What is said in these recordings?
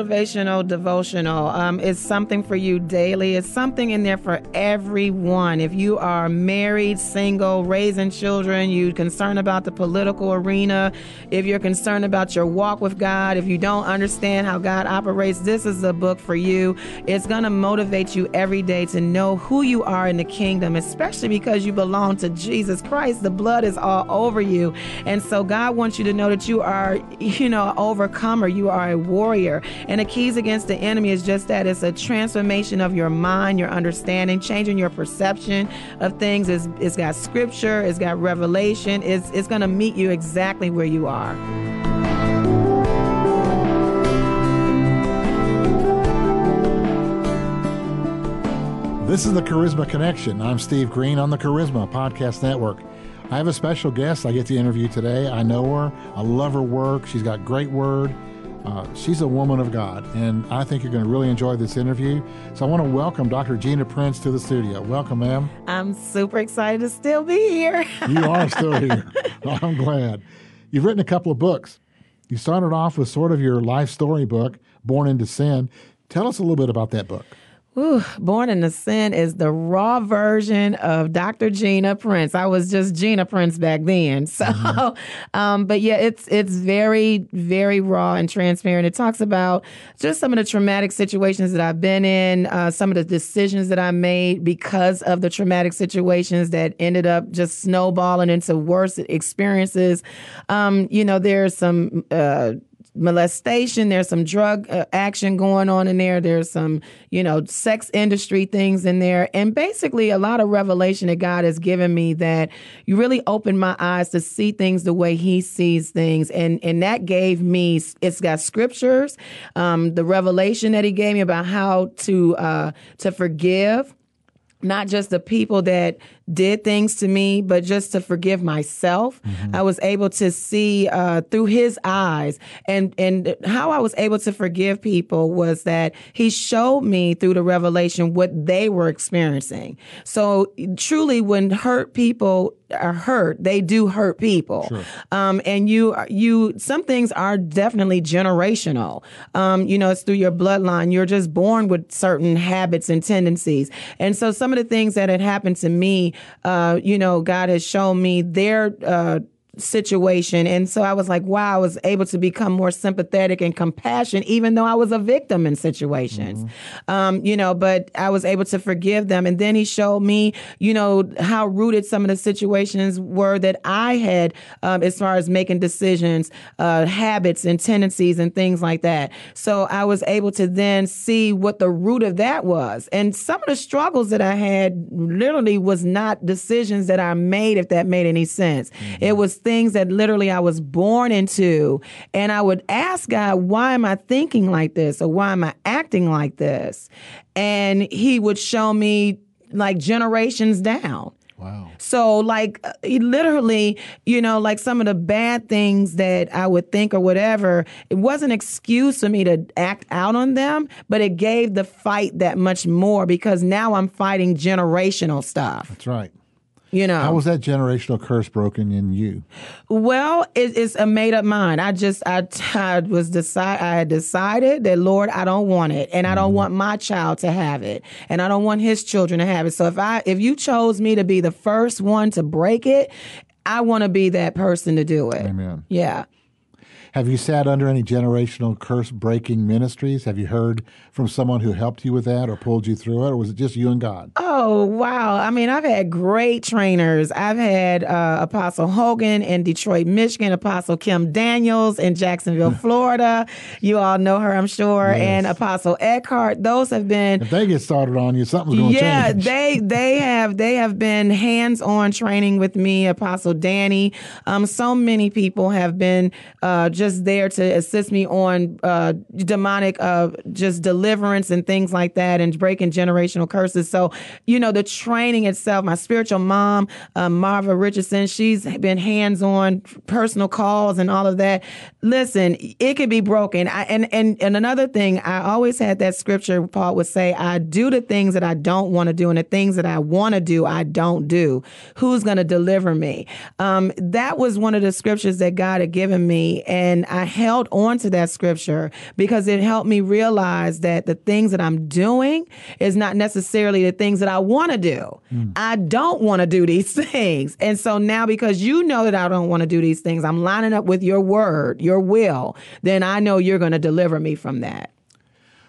motivational devotional. Um, it's something for you daily. It's something in there for everyone. If you are married, single, raising children, you concerned about the political arena, if you're concerned about your walk with God, if you don't understand how God operates, this is the book for you. It's going to motivate you every day to know who you are in the kingdom, especially because you belong to Jesus Christ. The blood is all over you. And so God wants you to know that you are, you know, overcomer. You are a warrior. And the keys against the enemy is just that it's a transformation of your mind, your understanding, changing your perception of things. It's, it's got scripture, it's got revelation, it's, it's going to meet you exactly where you are. This is the Charisma Connection. I'm Steve Greene on the Charisma Podcast Network. I have a special guest I get to interview today. I know her. I love her work. She's got great word. Uh, she's a woman of God, and I think you're going to really enjoy this interview. So I want to welcome Dr. Gina Prince to the studio. Welcome, ma'am. I'm super excited to still be here. you are still here. I'm glad. You've written a couple of books. You started off with sort of your life story book, Born into Sin. Tell us a little bit about that book. Ooh, Born in the Sin is the raw version of Dr. Gina Prince. I was just Gina Prince back then. So, mm-hmm. um, but yeah, it's it's very very raw and transparent. It talks about just some of the traumatic situations that I've been in, uh, some of the decisions that I made because of the traumatic situations that ended up just snowballing into worse experiences. Um, you know, there's some. Uh, molestation. There's some drug uh, action going on in there. There's some, you know, sex industry things in there. And basically, a lot of revelation that God has given me that you really opened my eyes to see things the way He sees things. And, and that gave me, it's got scriptures, um, the revelation that He gave me about how to, uh, to forgive not just the people that did things to me, but just to forgive myself. Mm-hmm. I was able to see uh, through his eyes, and and how I was able to forgive people was that he showed me through the revelation what they were experiencing. So truly, when hurt people are hurt, they do hurt people. Sure. Um, and you, you, some things are definitely generational. Um, you know, it's through your bloodline. You're just born with certain habits and tendencies. And so some of the things that had happened to me, uh, you know, God has shown me their, uh, situation. And so I was like, wow, I was able to become more sympathetic and compassionate, even though I was a victim in situations. Mm-hmm. Um, you know, but I was able to forgive them. And then he showed me, you know, how rooted some of the situations were that I had um, as far as making decisions, uh, habits and tendencies and things like that. So I was able to then see what the root of that was. And some of the struggles that I had literally was not decisions that I made, if that made any sense. Mm-hmm. It was things that literally I was born into. And I would ask God, why am I thinking like this? Or why am I acting like this? And He would show me like generations down. Wow. So, like, uh, literally, you know, like some of the bad things that I would think or whatever, it wasn't an excuse for me to act out on them, but it gave the fight that much more because now I'm fighting generational stuff. That's right. You know, how was that generational curse broken in you? Well, it, it's a made up mind. I just I, I was decide I had decided that Lord, I don't want it, and I don't mm-hmm. want my child to have it, and I don't want his children to have it. So if I if you chose me to be the first one to break it, I want to be that person to do it. Amen. Yeah. Have you sat under any generational curse breaking ministries? Have you heard from someone who helped you with that or pulled you through it, or was it just you and God? Oh, wow. I mean, I've had great trainers. I've had uh, Apostle Hogan in Detroit, Michigan, Apostle Kim Daniels in Jacksonville, Florida. You all know her, I'm sure, yes. and Apostle Eckhardt. Those have been. If they get started on you, something's going to yeah, change. Yeah, they they have they have been hands on training with me. Apostle Danny. Um, so many people have been uh, just there to assist me on uh, demonic, uh, just deliverance and things like that, and breaking generational curses. So, you know, the training itself. My spiritual mom, uh, Marva Richardson, she's been hands on, personal calls and all of that. Listen, it can be broken. I, and and and another thing, I always had that scripture. Paul would say, "I do the things that I don't want to do, and the things that I want to do, I don't do. Who's going to deliver me?" Um, that was one of the scriptures that God had given me, and and I held on to that scripture because it helped me realize that the things that I'm doing is not necessarily the things that I want to do. Mm. I don't want to do these things. And so now because you know that I don't want to do these things, I'm lining up with your word, your will, then I know you're going to deliver me from that.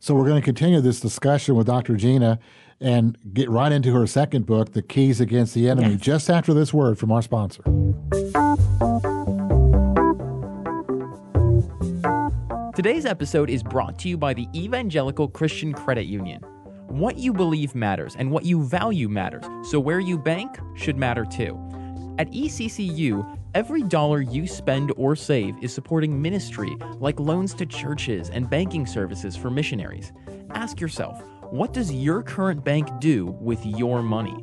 So we're going to continue this discussion with Dr. Gina and get right into her second book, The Keys Against the Enemy, yes. just after this word from our sponsor. Today's episode is brought to you by the Evangelical Christian Credit Union. What you believe matters and what you value matters, so where you bank should matter too. At ECCU, every dollar you spend or save is supporting ministry like loans to churches and banking services for missionaries. Ask yourself, what does your current bank do with your money?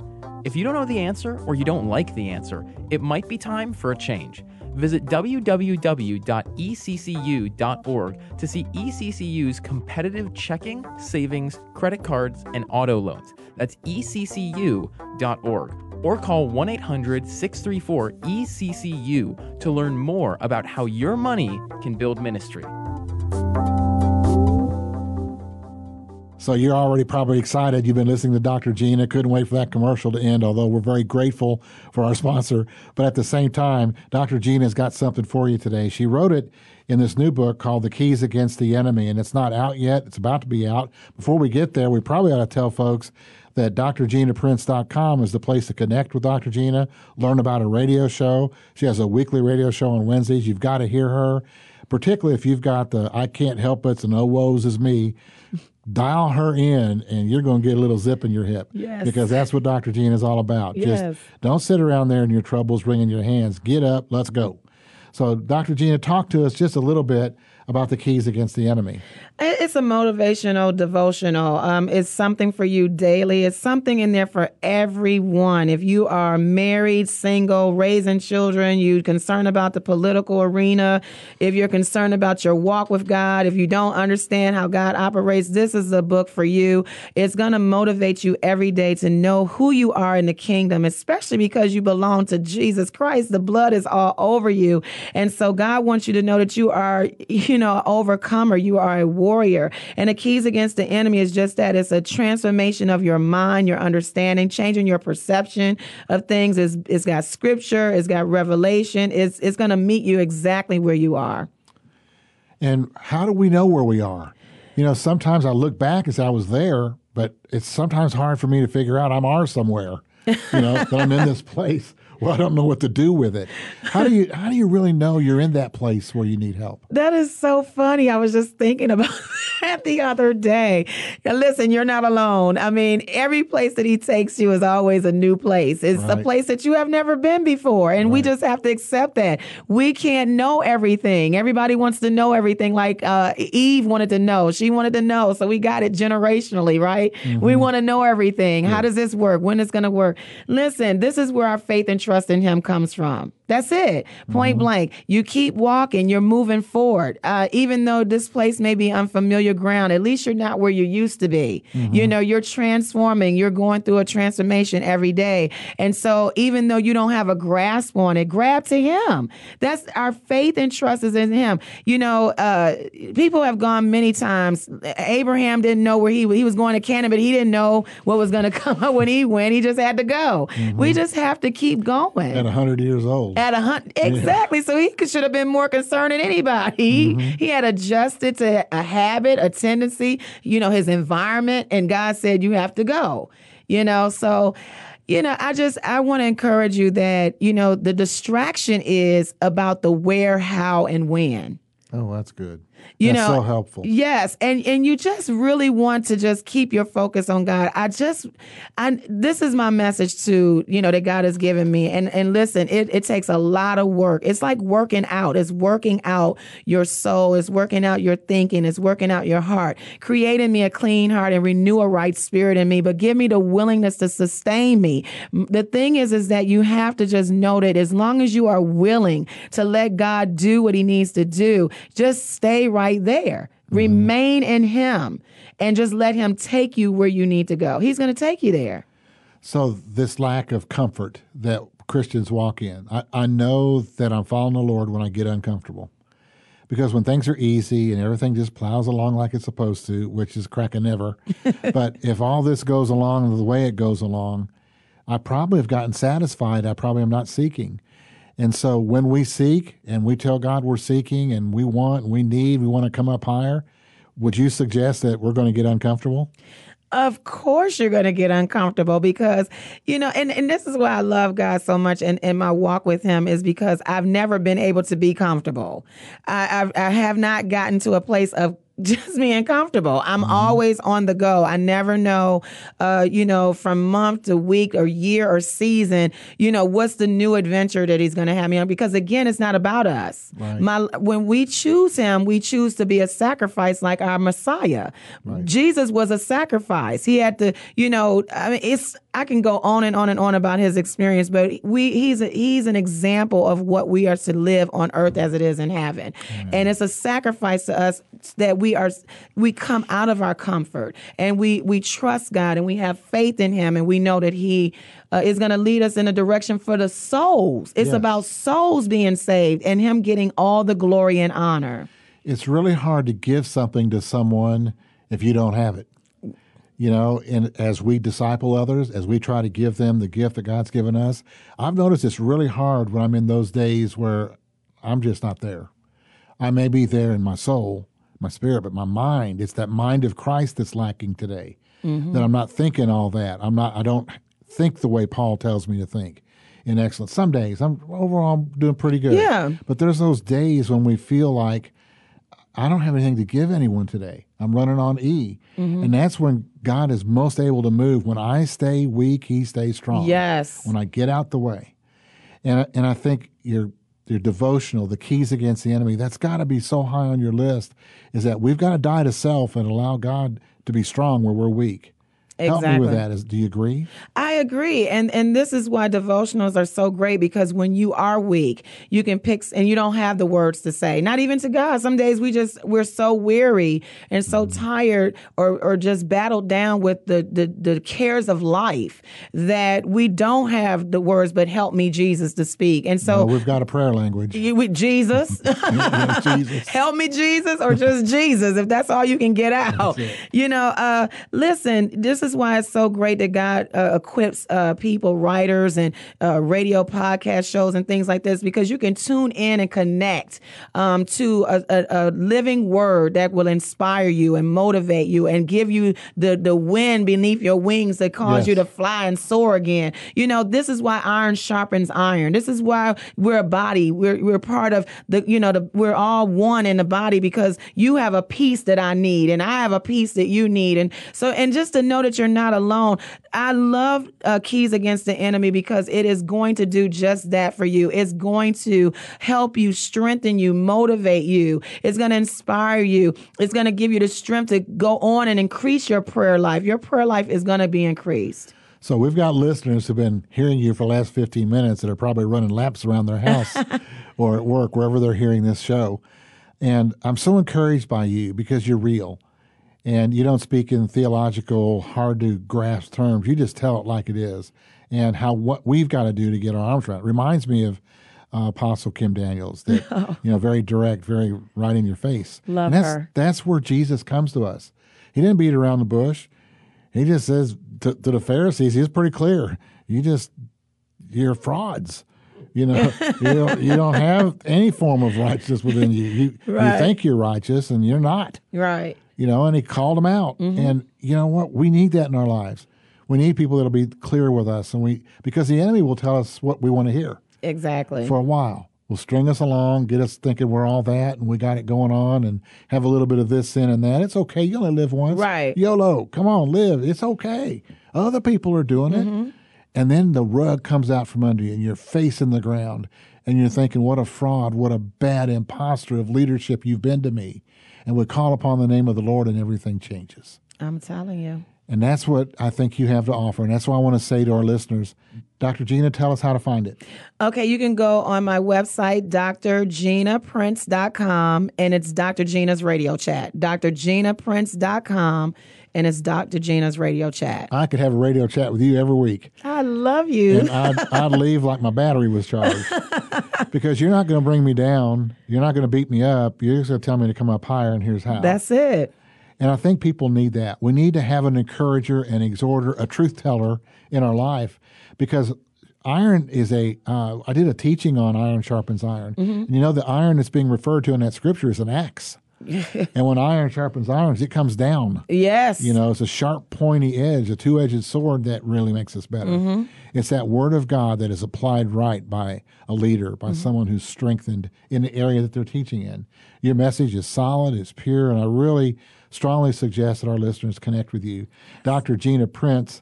If you don't know the answer or you don't like the answer, it might be time for a change. Visit www.eccu.org to see ECCU's competitive checking, savings, credit cards, and auto loans. That's eccu.org. Or call 1 800 634 ECCU to learn more about how your money can build ministry. So you're already probably excited. You've been listening to Dr. Gina. Couldn't wait for that commercial to end, although we're very grateful for our sponsor. But at the same time, Dr. Gina's got something for you today. She wrote it in this new book called The Keys Against the Enemy, and it's not out yet. It's about to be out. Before we get there, we probably ought to tell folks that drginaprince.com is the place to connect with Dr. Gina, learn about her radio show. She has a weekly radio show on Wednesdays. You've got to hear her, particularly if you've got the I can't help it and oh woes is me dial her in and you're going to get a little zip in your hip. Yes. Because that's what Dr. Gina is all about. Yes. Just don't sit around there and your troubles wringing your hands. Get up, let's go. So, Dr. Gina, talk to us just a little bit about the keys against the enemy. It's a motivational devotional. Um, it's something for you daily. It's something in there for everyone. If you are married, single, raising children, you're concerned about the political arena, if you're concerned about your walk with God, if you don't understand how God operates, this is a book for you. It's going to motivate you every day to know who you are in the kingdom, especially because you belong to Jesus Christ. The blood is all over you. And so God wants you to know that you are, you know, overcomer. You are a warrior warrior. And the keys against the enemy is just that it's a transformation of your mind, your understanding, changing your perception of things. It's, it's got scripture, it's got revelation, it's, it's going to meet you exactly where you are. And how do we know where we are? You know, sometimes I look back and say I was there, but it's sometimes hard for me to figure out I'm are somewhere. You know, that I'm in this place well, I don't know what to do with it. How do you how do you really know you're in that place where you need help? That is so funny. I was just thinking about that the other day. Now, listen, you're not alone. I mean, every place that he takes you is always a new place. It's right. a place that you have never been before, and right. we just have to accept that. We can't know everything. Everybody wants to know everything. Like uh, Eve wanted to know. She wanted to know, so we got it generationally, right? Mm-hmm. We want to know everything. Yeah. How does this work? When is it going to work? Listen, this is where our faith and trust in him comes from. That's it. Point mm-hmm. blank. You keep walking, you're moving forward. Uh, even though this place may be unfamiliar ground, at least you're not where you used to be. Mm-hmm. You know, you're transforming, you're going through a transformation every day. And so, even though you don't have a grasp on it, grab to Him. That's our faith and trust is in Him. You know, uh, people have gone many times. Abraham didn't know where he, he was going to Canaan, but he didn't know what was going to come up when he went. He just had to go. Mm-hmm. We just have to keep going. At 100 years old at a hundred exactly. Yeah. So he should have been more concerned than anybody. Mm-hmm. He had adjusted to a habit, a tendency, you know, his environment, and God said you have to go. You know, so you know, I just I want to encourage you that you know the distraction is about the where, how, and when. Oh, that's good. You That's know so helpful. yes and and you just really want to just keep your focus on god. I just i this is my message to you know that god has given me. And and listen it, it takes a lot of work. It's like working out. It's working out your soul. It's working out your thinking. It's working out your heart. Creating me a clean heart and renew a right spirit in me but give me the willingness to sustain me. The thing is is that you have to just know that as long as you are willing to let god do what he needs to do just stay right there. Mm-hmm. Remain in Him and just let Him take you where you need to go. He's going to take you there. So, this lack of comfort that Christians walk in, I, I know that I'm following the Lord when I get uncomfortable Because when things are easy and everything just plows along like it's supposed to, which is cracking never, but if all this goes along the way it goes along, I probably have gotten satisfied. I probably am not seeking. And so when we seek and we tell God we're seeking and we want, we need, we want to come up higher, would you suggest that we're going to get uncomfortable? Of course, you're going to get uncomfortable because, you know, and, and this is why I love God so much and, and my walk with Him is because I've never been able to be comfortable. I, I've, I have not gotten to a place of just being comfortable. I'm mm-hmm. always on the go. I never know, uh, you know, from month to week or year or season, you know, what's the new adventure that he's going to have me on? Because again, it's not about us. Right. My when we choose him, we choose to be a sacrifice like our Messiah. Right. Jesus was a sacrifice. He had to, you know, I mean, it's I can go on and on and on about his experience, but we he's a, he's an example of what we are to live on earth as it is in heaven, and it's a sacrifice to us that we are we come out of our comfort and we we trust God and we have faith in Him and we know that He uh, is going to lead us in a direction for the souls. It's yes. about souls being saved and Him getting all the glory and honor. It's really hard to give something to someone if you don't have it you know, and as we disciple others, as we try to give them the gift that God's given us, I've noticed it's really hard when I'm in those days where I'm just not there. I may be there in my soul, my spirit, but my mind, it's that mind of Christ that's lacking today. Mm-hmm. That I'm not thinking all that. I'm not, I don't think the way Paul tells me to think in excellence. Some days I'm overall I'm doing pretty good. Yeah. But there's those days when we feel like I don't have anything to give anyone today. I'm running on E. Mm-hmm. And that's when God is most able to move. When I stay weak, He stays strong. Yes. When I get out the way. And, and I think your, your devotional, the keys against the enemy, that's got to be so high on your list is that we've got to die to self and allow God to be strong where we're weak. Exactly. Help me with that. Is, do you agree? I agree, and and this is why devotionals are so great because when you are weak, you can pick and you don't have the words to say. Not even to God. Some days we just we're so weary and so mm-hmm. tired, or or just battled down with the, the the cares of life that we don't have the words. But help me, Jesus, to speak. And so we've got a prayer language. with Jesus, Jesus. help me, Jesus, or just Jesus, if that's all you can get out. You know, uh, listen, this is is why it's so great that God uh, equips uh, people, writers, and uh, radio podcast shows and things like this because you can tune in and connect um, to a, a, a, living word that will inspire you and motivate you and give you the, the wind beneath your wings that cause yes. you to fly and soar again. You know, this is why iron sharpens iron. This is why we're a body. We're, we're part of the, you know, the, we're all one in the body because you have a piece that I need and I have a piece that you need. And so, and just to know that you're not alone. I love uh, Keys Against the Enemy because it is going to do just that for you. It's going to help you, strengthen you, motivate you. It's going to inspire you. It's going to give you the strength to go on and increase your prayer life. Your prayer life is going to be increased. So we've got listeners who've been hearing you for the last 15 minutes that are probably running laps around their house or at work, wherever they're hearing this show. And I'm so encouraged by you because you're real and you don't speak in theological, hard to grasp terms. You just tell it like it is, and how what we've got to do to get our arms around. It reminds me of uh, Apostle Kim Daniels, that oh. you know, very direct, very right in your face. Love and that's, her. That's where Jesus comes to us. He didn't beat around the bush. He just says to, to the Pharisees, he's pretty clear. You just you're frauds. You know, you, don't, you don't have any form of righteousness within you. You, right. you think you're righteous, and you're not. Right you know, and he called them out. Mm-hmm. And you know what? We need that in our lives. We need people that'll be clear with us, and we because the enemy will tell us what we want to hear. Exactly. For a while, will string us along, get us thinking we're all that, and we got it going on, and have a little bit of this, sin, and that. It's okay. You only live once. Right. YOLO. Come on, live. It's okay. Other people are doing mm-hmm. it. And then the rug comes out from under you, and you're facing the ground, and you're thinking, what a fraud, what a bad imposter of leadership you've been to me and we call upon the name of the Lord and everything changes. I'm telling you. And that's what I think you have to offer. And that's what I want to say to our listeners. Dr. Gina, tell us how to find it. Okay, you can go on my website, drginaprince.com, and it's Dr. Gina's radio chat. drginaprince.com, and it's Dr. Gina's radio chat. I could have a radio chat with you every week. I love you. And I'd, I'd leave like my battery was charged. because you're not going to bring me down. You're not going to beat me up. You're just going to tell me to come up higher, and here's how. That's it. And I think people need that. We need to have an encourager, an exhorter, a truth teller in our life because iron is a. Uh, I did a teaching on iron sharpens iron. And you know, the iron that's being referred to in that scripture is an axe. and when iron sharpens iron, it comes down. Yes. You know, it's a sharp, pointy edge, a two edged sword that really makes us better. Mm-hmm. It's that word of God that is applied right by a leader, by mm-hmm. someone who's strengthened in the area that they're teaching in. Your message is solid, it's pure, and I really strongly suggest that our listeners connect with you. Dr. Gina Prince.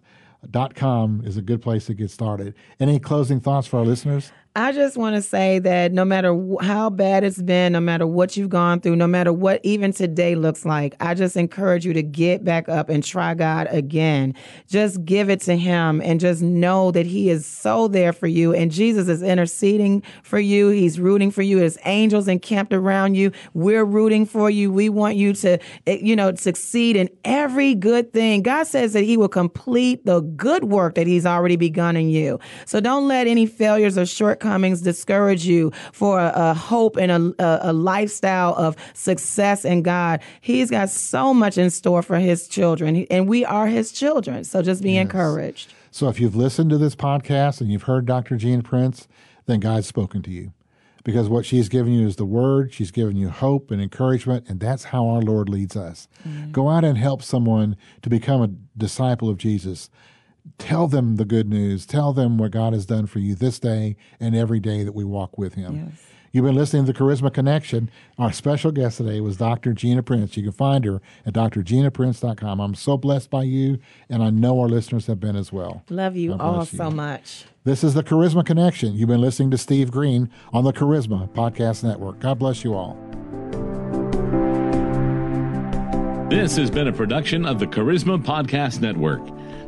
Dot com is a good place to get started. Any closing thoughts for our listeners? I just want to say that no matter how bad it's been, no matter what you've gone through, no matter what even today looks like, I just encourage you to get back up and try God again. Just give it to Him and just know that He is so there for you. And Jesus is interceding for you. He's rooting for you. His angels encamped around you. We're rooting for you. We want you to, eh, you know, succeed in every good thing. God says that He will complete the good work that He's already begun in you. So don't let any failures or shortcomings discourage you for a, a hope and a, a, lifestyle of success in God. He's got so much in store for His children, and we are His children. So just be encouraged. So if you've listened to this podcast and you've heard Dr. Gina Prince, then God's spoken to you. Because what she's given you is the word, she's given you hope and encouragement, and that's how our Lord leads us. Go out and help someone to become a disciple of Jesus. Tell them the good news. Tell them what God has done for you this day and every day that we walk with Him. Yes. You've been listening to the Charisma Connection. Our special guest today was Dr. Gina Prince. You can find her at drginaprince.com. I'm so blessed by you, and I know our listeners have been as well. Love you all you. so much. This is the Charisma Connection. You've been listening to Steve Greene on the Charisma Podcast Network. God bless you all. This has been a production of the Charisma Podcast Network.